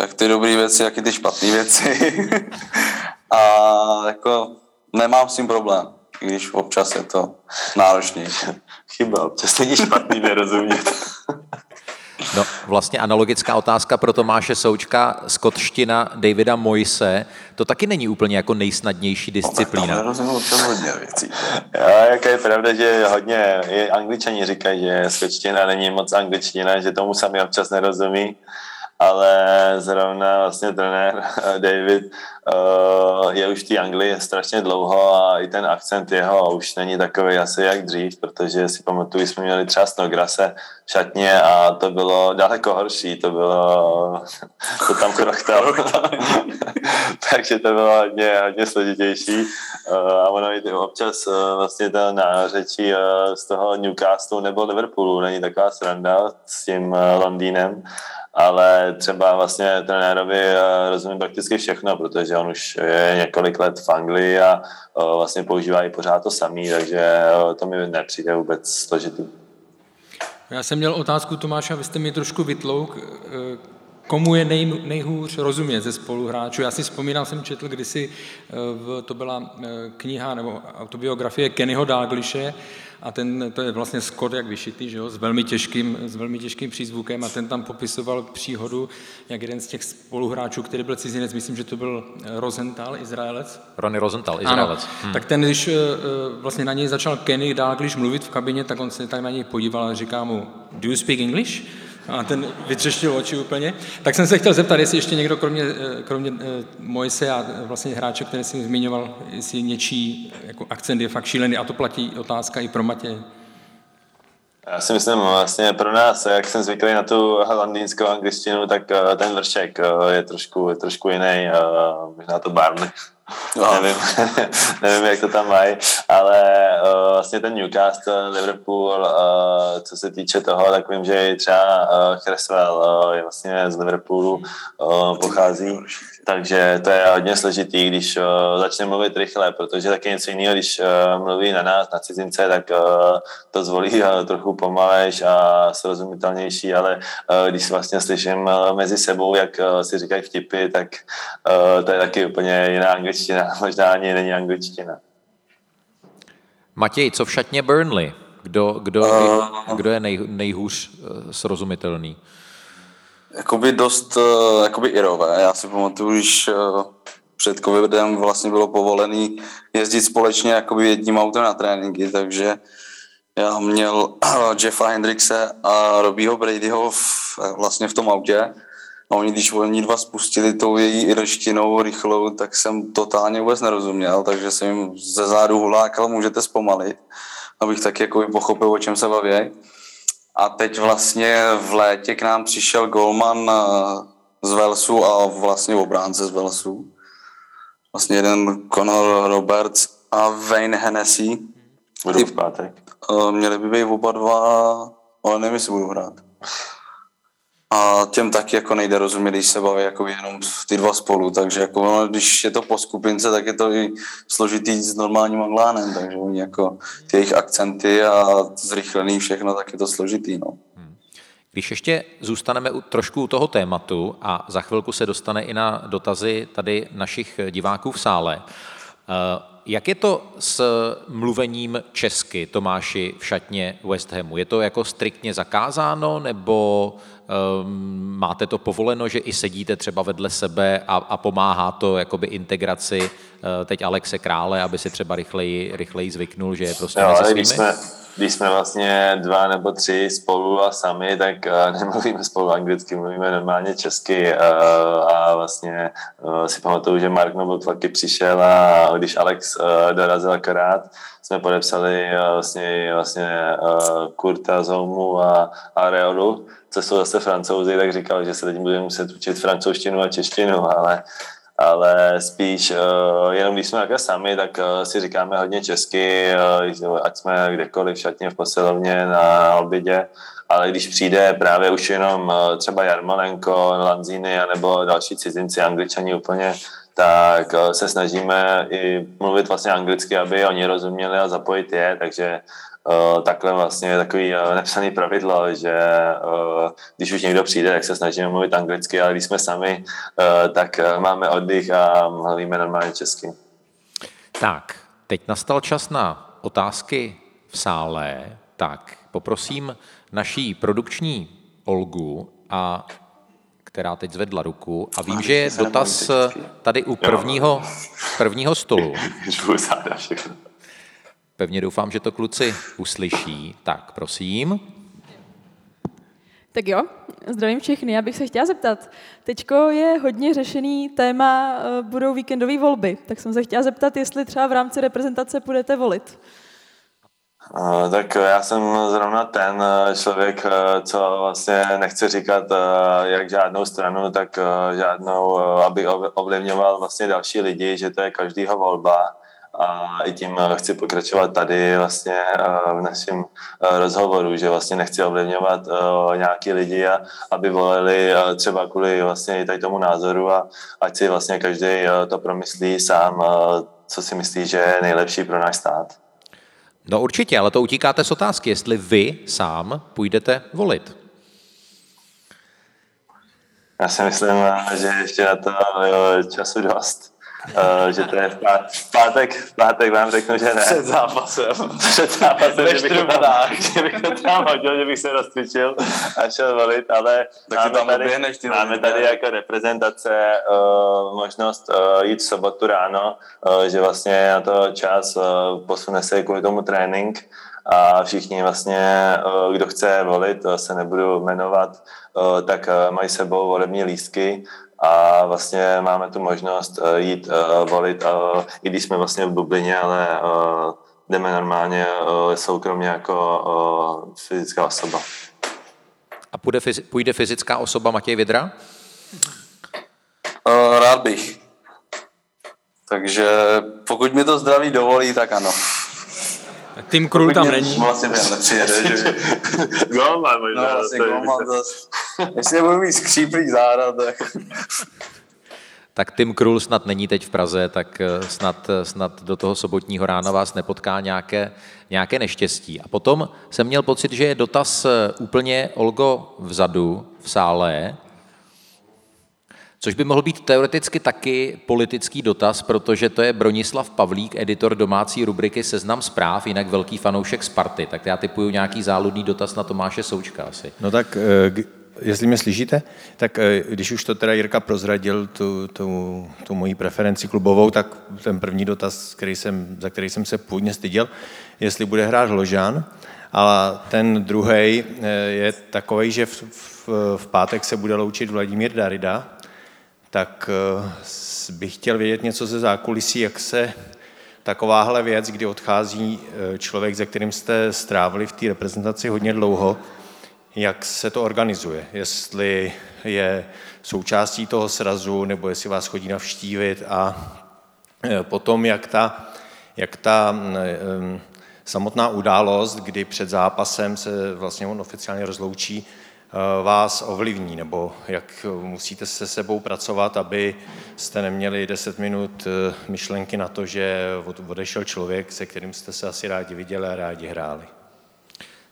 Speaker 4: jak ty dobré věci, jak i ty špatné věci. (laughs) a jako nemám s tím problém, i když občas je to náročnější.
Speaker 3: Chyba, občas není špatný nerozumět. (laughs)
Speaker 2: No, vlastně analogická otázka pro Tomáše Součka, skotština Davida Moise, to taky není úplně jako nejsnadnější disciplína.
Speaker 4: No, tak hodně věcí.
Speaker 3: Jo, jako je pravda, že hodně, je, angličani říkají, že skotština není moc angličtina, že tomu sami občas nerozumí ale zrovna vlastně trenér David uh, je už v té Anglii strašně dlouho a i ten akcent jeho už není takový asi jak dřív, protože si pamatuju, jsme měli třeba Snograse v šatně a to bylo daleko horší, to bylo, (laughs) to tam kroktal. (laughs) Takže to bylo hodně, hodně složitější uh, a ono i občas uh, vlastně ta nářečí z toho Newcastle nebo Liverpoolu není taková sranda s tím Londýnem, ale třeba vlastně trenérovi eh, rozumím prakticky všechno, protože on už je několik let v Anglii a eh, vlastně používá i pořád to samý, takže eh, to mi nepřijde vůbec složitý.
Speaker 5: Já jsem měl otázku Tomáša, vy jste mi trošku vytlouk, komu je nej, nejhůř rozumět ze spoluhráčů. Já si vzpomínám, jsem četl kdysi, to byla kniha nebo autobiografie Kennyho Dalglishe a ten, to je vlastně Scott jak vyšitý, že jo, s, velmi těžkým, s velmi těžkým přízvukem a ten tam popisoval příhodu, jak jeden z těch spoluhráčů, který byl cizinec, myslím, že to byl Rosenthal, Izraelec.
Speaker 2: Ronny Rosenthal, Izraelec.
Speaker 5: Ano, hmm. tak ten, když eh, vlastně na něj začal Kenny když mluvit v kabině, tak on se tak na něj podíval a říká mu, do you speak English? A ten vytřeštil oči úplně. Tak jsem se chtěl zeptat, jestli ještě někdo, kromě, eh, kromě eh, Mojse a vlastně hráče, který jsem zmiňoval, jestli něčí jako akcent je fakt šílený a to platí otázka i pro Matěje.
Speaker 3: Já si myslím, vlastně pro nás, jak jsem zvyklý na tu londýnskou angličtinu, tak eh, ten vršek je trošku, je trošku jiný, možná to Barney. No. nevím, (laughs) nevím, jak to tam mají, ale uh, vlastně ten Newcastle, Liverpool, uh, co se týče toho, tak vím, že třeba uh, Creswell uh, je vlastně z Liverpoolu, uh, pochází, takže to je hodně složitý, když uh, začne mluvit rychle, protože taky něco jiného, když uh, mluví na nás, na cizince, tak uh, to zvolí uh, trochu pomalejš a srozumitelnější, ale uh, když vlastně slyším uh, mezi sebou, jak uh, si říkají vtipy, tak uh, to je taky úplně jiná angličtina, (laughs) možná ani není angličtina.
Speaker 2: Matěj, co v šatně Burnley? Kdo, kdo, uh, kdo je nej, nejhůř uh, srozumitelný?
Speaker 4: Jakoby dost uh, jakoby irové. Já si pamatuju, když uh, před covidem vlastně bylo povolený jezdit společně jakoby jedním autem na tréninky, takže já měl (clears throat) Jeffa Hendrixe a Robího Bradyho v, vlastně v tom autě a oni, když oni dva spustili tou její irštinou rychlou, tak jsem totálně vůbec nerozuměl, takže jsem jim ze zádu hulákal, můžete zpomalit, abych tak jako pochopil, o čem se baví. A teď vlastně v létě k nám přišel Golman eh, z Velsu a vlastně obránce z Velsu. Vlastně jeden Conor Roberts a Wayne Hennessy.
Speaker 3: Budou v pátek.
Speaker 4: Eh, měli by být oba dva, ale nevím, jestli budou hrát a těm taky jako nejde rozumět, když se baví jako jenom ty dva spolu, takže jako no, když je to po skupince, tak je to i složitý s normálním anglánem, takže oni jako ty jejich akcenty a zrychlený všechno, tak je to složitý, no. Hmm.
Speaker 2: Když ještě zůstaneme u, trošku u toho tématu a za chvilku se dostane i na dotazy tady našich diváků v sále, eh, jak je to s mluvením česky, Tomáši, v šatně West Hamu? Je to jako striktně zakázáno, nebo máte to povoleno, že i sedíte třeba vedle sebe a, a pomáhá to jakoby integraci uh, teď Alexe Krále, aby si třeba rychleji, rychleji zvyknul, že je prostě
Speaker 3: jo, mezi svými? Jsme, když jsme vlastně dva nebo tři spolu a sami, tak uh, (laughs) nemluvíme spolu anglicky, mluvíme normálně česky uh, a vlastně si pamatuju, že Mark Noble taky přišel a když Alex dorazil akorát, jsme podepsali vlastně, vlastně Kurta Zoumu a, a Reolu, co jsou zase francouzi, tak říkal, že se teď budeme muset učit francouzštinu a češtinu, ale ale spíš uh, jenom když jsme takhle sami, tak uh, si říkáme hodně česky, uh, ať jsme kdekoliv šatně, v posilovně, na obědě, ale když přijde právě už jenom třeba Jarmolenko, Lanzini nebo další cizinci, angličani úplně, tak uh, se snažíme i mluvit vlastně anglicky, aby oni rozuměli a zapojit je, takže Uh, takhle vlastně je takový uh, nepsaný pravidlo, že uh, když už někdo přijde, tak se snažíme mluvit anglicky, ale když jsme sami, tak máme oddych a mluvíme normálně česky.
Speaker 2: Tak, teď nastal čas na otázky v sále. Tak, poprosím naší produkční Olgu, a která teď zvedla ruku a vím, že je dotaz tady u prvního, prvního stolu. (laughs) Pevně doufám, že to kluci uslyší. Tak, prosím.
Speaker 6: Tak jo, zdravím všechny. Já bych se chtěla zeptat, teďko je hodně řešený téma, eh, budou víkendové volby, tak jsem se chtěla zeptat, jestli třeba v rámci reprezentace budete volit.
Speaker 3: Tak já jsem zrovna ten eh, člověk, eh, co vlastně nechce říkat jak žádnou stranu, tak žádnou, aby ovlivňoval vlastně další lidi, že to je každýho volba a i tím eh, chci pokračovat tady vlastně eh, v našem eh, rozhovoru, že vlastně nechci ovlivňovat nějaký lidi, a aby volili třeba kvůli vlastně tady tomu názoru a ať si vlastně každý to promyslí sám, co si myslí, že je nejlepší pro náš stát.
Speaker 2: No určitě, ale to utíkáte z otázky, jestli vy sám půjdete volit.
Speaker 3: Já si myslím, že ještě na to času dost. Uh, že to je v, pát, v, pátek, v pátek vám řeknu, že ne.
Speaker 4: Před zápasem.
Speaker 3: Před zápasem, že bych, to tam, (laughs) že bych to tam hodil, že bych se rozcvičil a šel volit, ale
Speaker 4: tak máme, tam tady, ty
Speaker 3: máme tady jako reprezentace uh, možnost uh, jít v sobotu ráno, uh, že vlastně na to čas uh, posune se kvůli tomu trénink a všichni vlastně, kdo chce volit, se nebudu jmenovat, tak mají sebou volební lístky a vlastně máme tu možnost uh, jít uh, volit, uh, i když jsme vlastně v bublině, ale uh, jdeme normálně uh, soukromně jako uh, fyzická osoba.
Speaker 2: A půjde, půjde fyzická osoba Matěj Vidra?
Speaker 4: Uh, rád bych. Takže pokud mi to zdraví dovolí, tak ano.
Speaker 5: Tim Krul tam není. (laughs)
Speaker 4: Vlastně nepřijede, že
Speaker 3: Golman možná.
Speaker 4: No, vlastně golman zase. Jestli nebudu mít skříplý záda, tak...
Speaker 2: Tak Tim Krul snad není teď v Praze, tak eh, snad, eh, snad do toho sobotního rána vás nepotká nějaké, nějaké neštěstí. A potom jsem měl pocit, že je dotaz eh, úplně Olgo vzadu v sále, což by mohl být teoreticky taky politický dotaz, protože to je Bronislav Pavlík, editor domácí rubriky Seznam zpráv, jinak velký fanoušek Sparty. Tak já typuju nějaký záludný dotaz na Tomáše Součka asi.
Speaker 7: No tak jestli mě slyšíte, tak eh, když už to teda Jirka prozradil, tu, tu, tu moji preferenci klubovou, tak ten první dotaz, který jsem, za který jsem se původně styděl, jestli bude hrát Hložan. A ten druhý eh, je takový, že v, v, v pátek se bude loučit Vladimír Darida, tak eh, bych chtěl vědět něco ze zákulisí, jak se takováhle věc, kdy odchází člověk, se kterým jste strávili v té reprezentaci hodně dlouho, jak se to organizuje, jestli je součástí toho srazu, nebo jestli vás chodí navštívit a e, potom, jak ta, jak ta e, samotná událost, kdy před zápasem se vlastně on oficiálně rozloučí, vás ovlivní, nebo jak musíte se sebou pracovat, aby jste neměli 10 minut myšlenky na to, že odešel člověk, se kterým jste se asi rádi viděli a rádi hráli.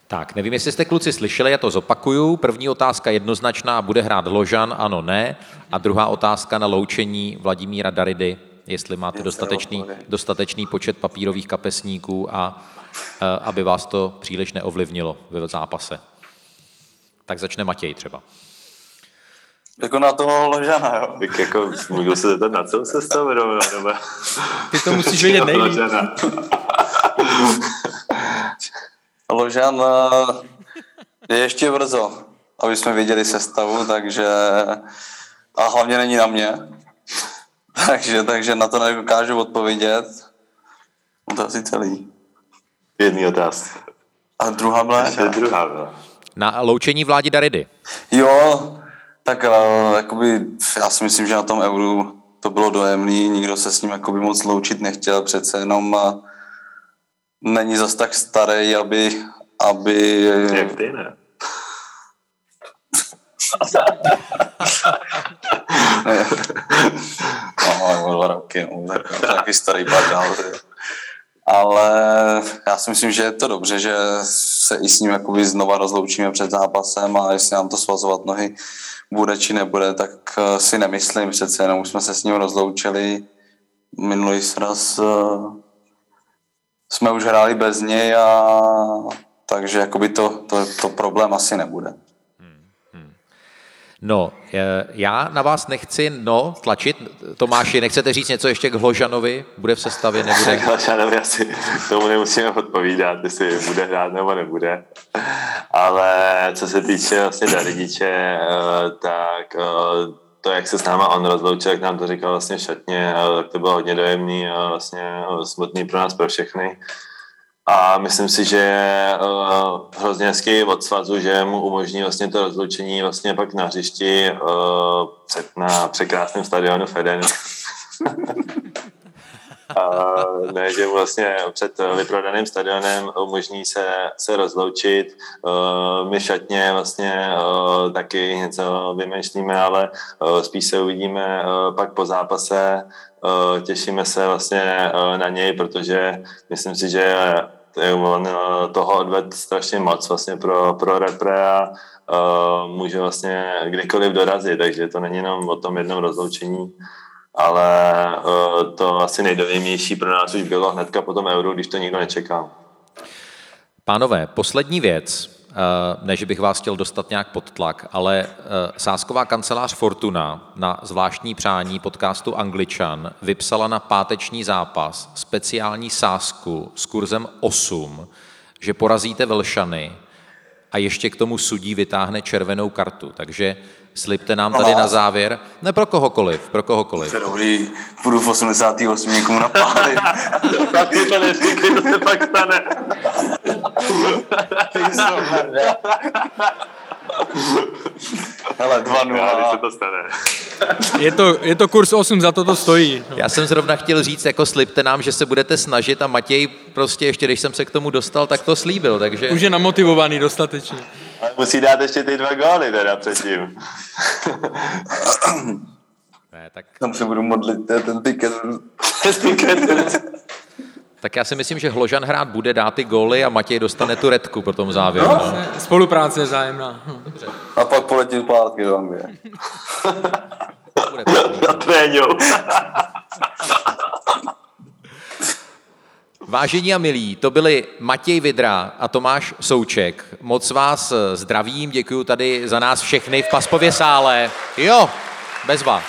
Speaker 2: Tak, nevím, jestli jste kluci slyšeli, já to zopakuju. První otázka jednoznačná, bude hrát Ložan, ano, ne. A druhá otázka na loučení Vladimíra Daridy, jestli máte dostatečný, dostatečný počet papírových kapesníků a, a aby vás to příliš neovlivnilo ve zápase. Tak začne Matěj třeba.
Speaker 4: Jako na toho Ložana, jo.
Speaker 3: Tak jako můžu se zeptat na celou sestavu, nebo...
Speaker 5: Ty to musíš vědět nejvíc.
Speaker 4: Ložan eh, je ještě brzo, aby jsme viděli sestavu, takže a hlavně není na mě. takže, takže na to nedokážu odpovědět. No to asi celý.
Speaker 3: Jedný otázka.
Speaker 4: A druhá byla?
Speaker 3: druhá byla.
Speaker 2: Na loučení vládi Daridy.
Speaker 4: Jo, tak uh, jakoby, já si myslím, že na tom euru to bylo dojemný, nikdo se s ním jakoby moc loučit nechtěl, přece jenom uh, není zas tak starý, aby... aby...
Speaker 3: Jak ty, ne? (laughs)
Speaker 4: no, dva roky, no, tak, taky starý bardal. Ale já si myslím, že je to dobře, že se i s ním jakoby znova rozloučíme před zápasem a jestli nám to svazovat nohy bude či nebude, tak eh, si nemyslím přece, jenom už jsme se s ním rozloučili minulý sraz eh, jsme už hráli bez něj a takže jakoby to, to, to problém asi nebude.
Speaker 2: No, já na vás nechci no tlačit. Tomáši, nechcete říct něco ještě k Hložanovi? Bude v sestavě, nebude?
Speaker 3: K Hložanovi asi tomu nemusíme odpovídat, jestli bude hrát nebo nebude. Ale co se týče vlastně Daridiče, eh, tak eh, to, jak se s náma on rozloučil, jak nám to říkal vlastně šatně, tak to bylo hodně dojemný a vlastně smutný pro nás, pro všechny. A myslím si, že je uh, hrozně hezký od svazu, že mu umožní vlastně to rozloučení vlastně pak na hřišti uh, před, na překrásném stadionu Feden. (laughs) A ne, že vlastně před vyprodaným stadionem umožní se, se rozloučit. My šatně vlastně taky něco vymýšlíme, ale spíš se uvidíme pak po zápase. Těšíme se vlastně na něj, protože myslím si, že on toho odved strašně moc vlastně pro, pro repre a může vlastně kdykoliv dorazit, takže to není jenom o tom jednom rozloučení ale uh, to asi nejdovějnější pro nás už bylo hnedka po tom euru, když to nikdo nečekal.
Speaker 2: Pánové, poslední věc, uh, než bych vás chtěl dostat nějak pod tlak, ale uh, sásková kancelář Fortuna na zvláštní přání podcastu Angličan vypsala na páteční zápas speciální sásku s kurzem 8, že porazíte Velšany a ještě k tomu sudí vytáhne červenou kartu. Takže slibte nám tady na závěr, ne pro kohokoliv, pro kohokoliv.
Speaker 4: To je dobrý, půjdu v 88 někomu napálit. (laughs)
Speaker 3: tak (laughs) ty to neříkej, to se pak stane.
Speaker 4: Hele, 2-0.
Speaker 3: Já, se to stane.
Speaker 5: Je to, je to kurz 8, za to to stojí.
Speaker 2: Já jsem zrovna chtěl říct, jako slibte nám, že se budete snažit a Matěj prostě ještě, když jsem se k tomu dostal, tak to slíbil, takže...
Speaker 5: Už je namotivovaný dostatečně.
Speaker 3: Ale musí dát ještě ty dva góly teda předtím.
Speaker 2: Ne, tak,
Speaker 4: Tam se budu modlit, ten tiket. (laughs)
Speaker 2: tak já si myslím, že Hložan hrát bude, dát ty góly a Matěj dostane tu redku po tom závěru. No.
Speaker 5: Spolupráce je zájemná. Hm.
Speaker 4: A pak poletím zpátky do Anglie. (laughs)
Speaker 3: Na tréňou.
Speaker 2: Vážení a milí, to byli Matěj Vidra a Tomáš Souček. Moc vás eh, zdravím, děkuji tady za nás všechny v Paspově sále. Jo, bezva.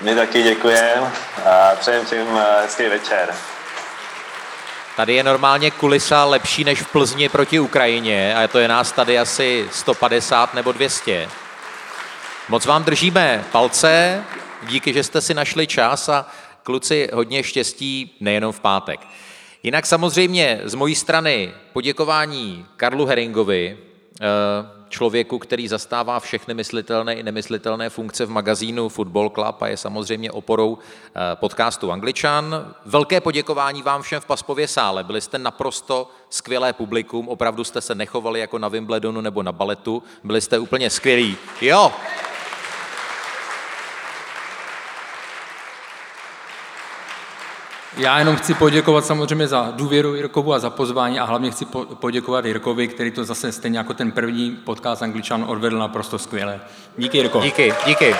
Speaker 3: My taky děkujeme a přejem všem eh, hezký večer.
Speaker 2: Tady je normálně kulisa lepší než v Plzni proti Ukrajině a to je nás tady asi 150 nebo 200. Moc vám držíme palce, díky, že jste si našli čas a kluci hodně štěstí nejenom v pátek. Jinak samozřejmě z mojí strany poděkování Karlu Heringovi, eh, člověku, který zastává všechny myslitelné i nemyslitelné funkce v magazínu Football Club a je samozřejmě oporou eh, podcastu Angličan. Velké poděkování vám všem v Paspově sále. Byli jste naprosto skvělé publikum, opravdu jste se nechovali jako na Wimbledonu nebo na baletu, byli jste úplně skvělí. Jo,
Speaker 5: Já jenom chci poděkovat samozřejmě za důvěru Jirkovu a za pozvání a hlavně chci po- poděkovat Jirkovi, který to zase stejně jako ten první podcast Angličan odvedl naprosto skvěle. Díky Jirko.
Speaker 2: díky, díky.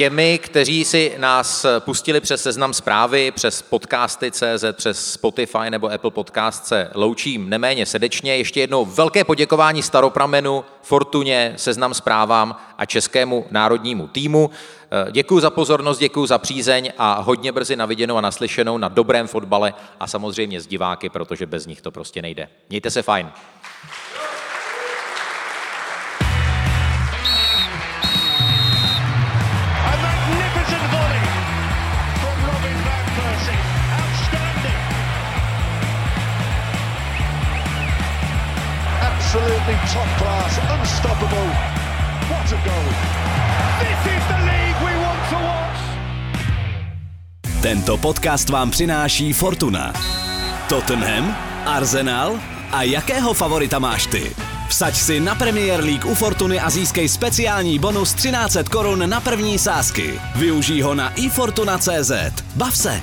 Speaker 2: Těmi, kteří si nás pustili přes seznam zprávy, přes podcasty CZ, přes Spotify nebo Apple Podcast se loučím neméně srdečně. Ještě jednou velké poděkování Staropramenu, Fortuně, seznam zprávám a českému národnímu týmu. Děkuji za pozornost, děkuji za přízeň a hodně brzy naviděnou a naslyšenou na dobrém fotbale a samozřejmě s diváky, protože bez nich to prostě nejde. Mějte se fajn.
Speaker 1: Top class, unstoppable. What a goal. This is the league we want to watch.
Speaker 8: Tento podcast vám přináší Fortuna. Tottenham, Arsenal a jakého favorita máš ty? Vsaď si na Premier League u Fortuny a získej speciální bonus 1300 korun na první sázky. Využij ho na ifortuna.cz. Bav se!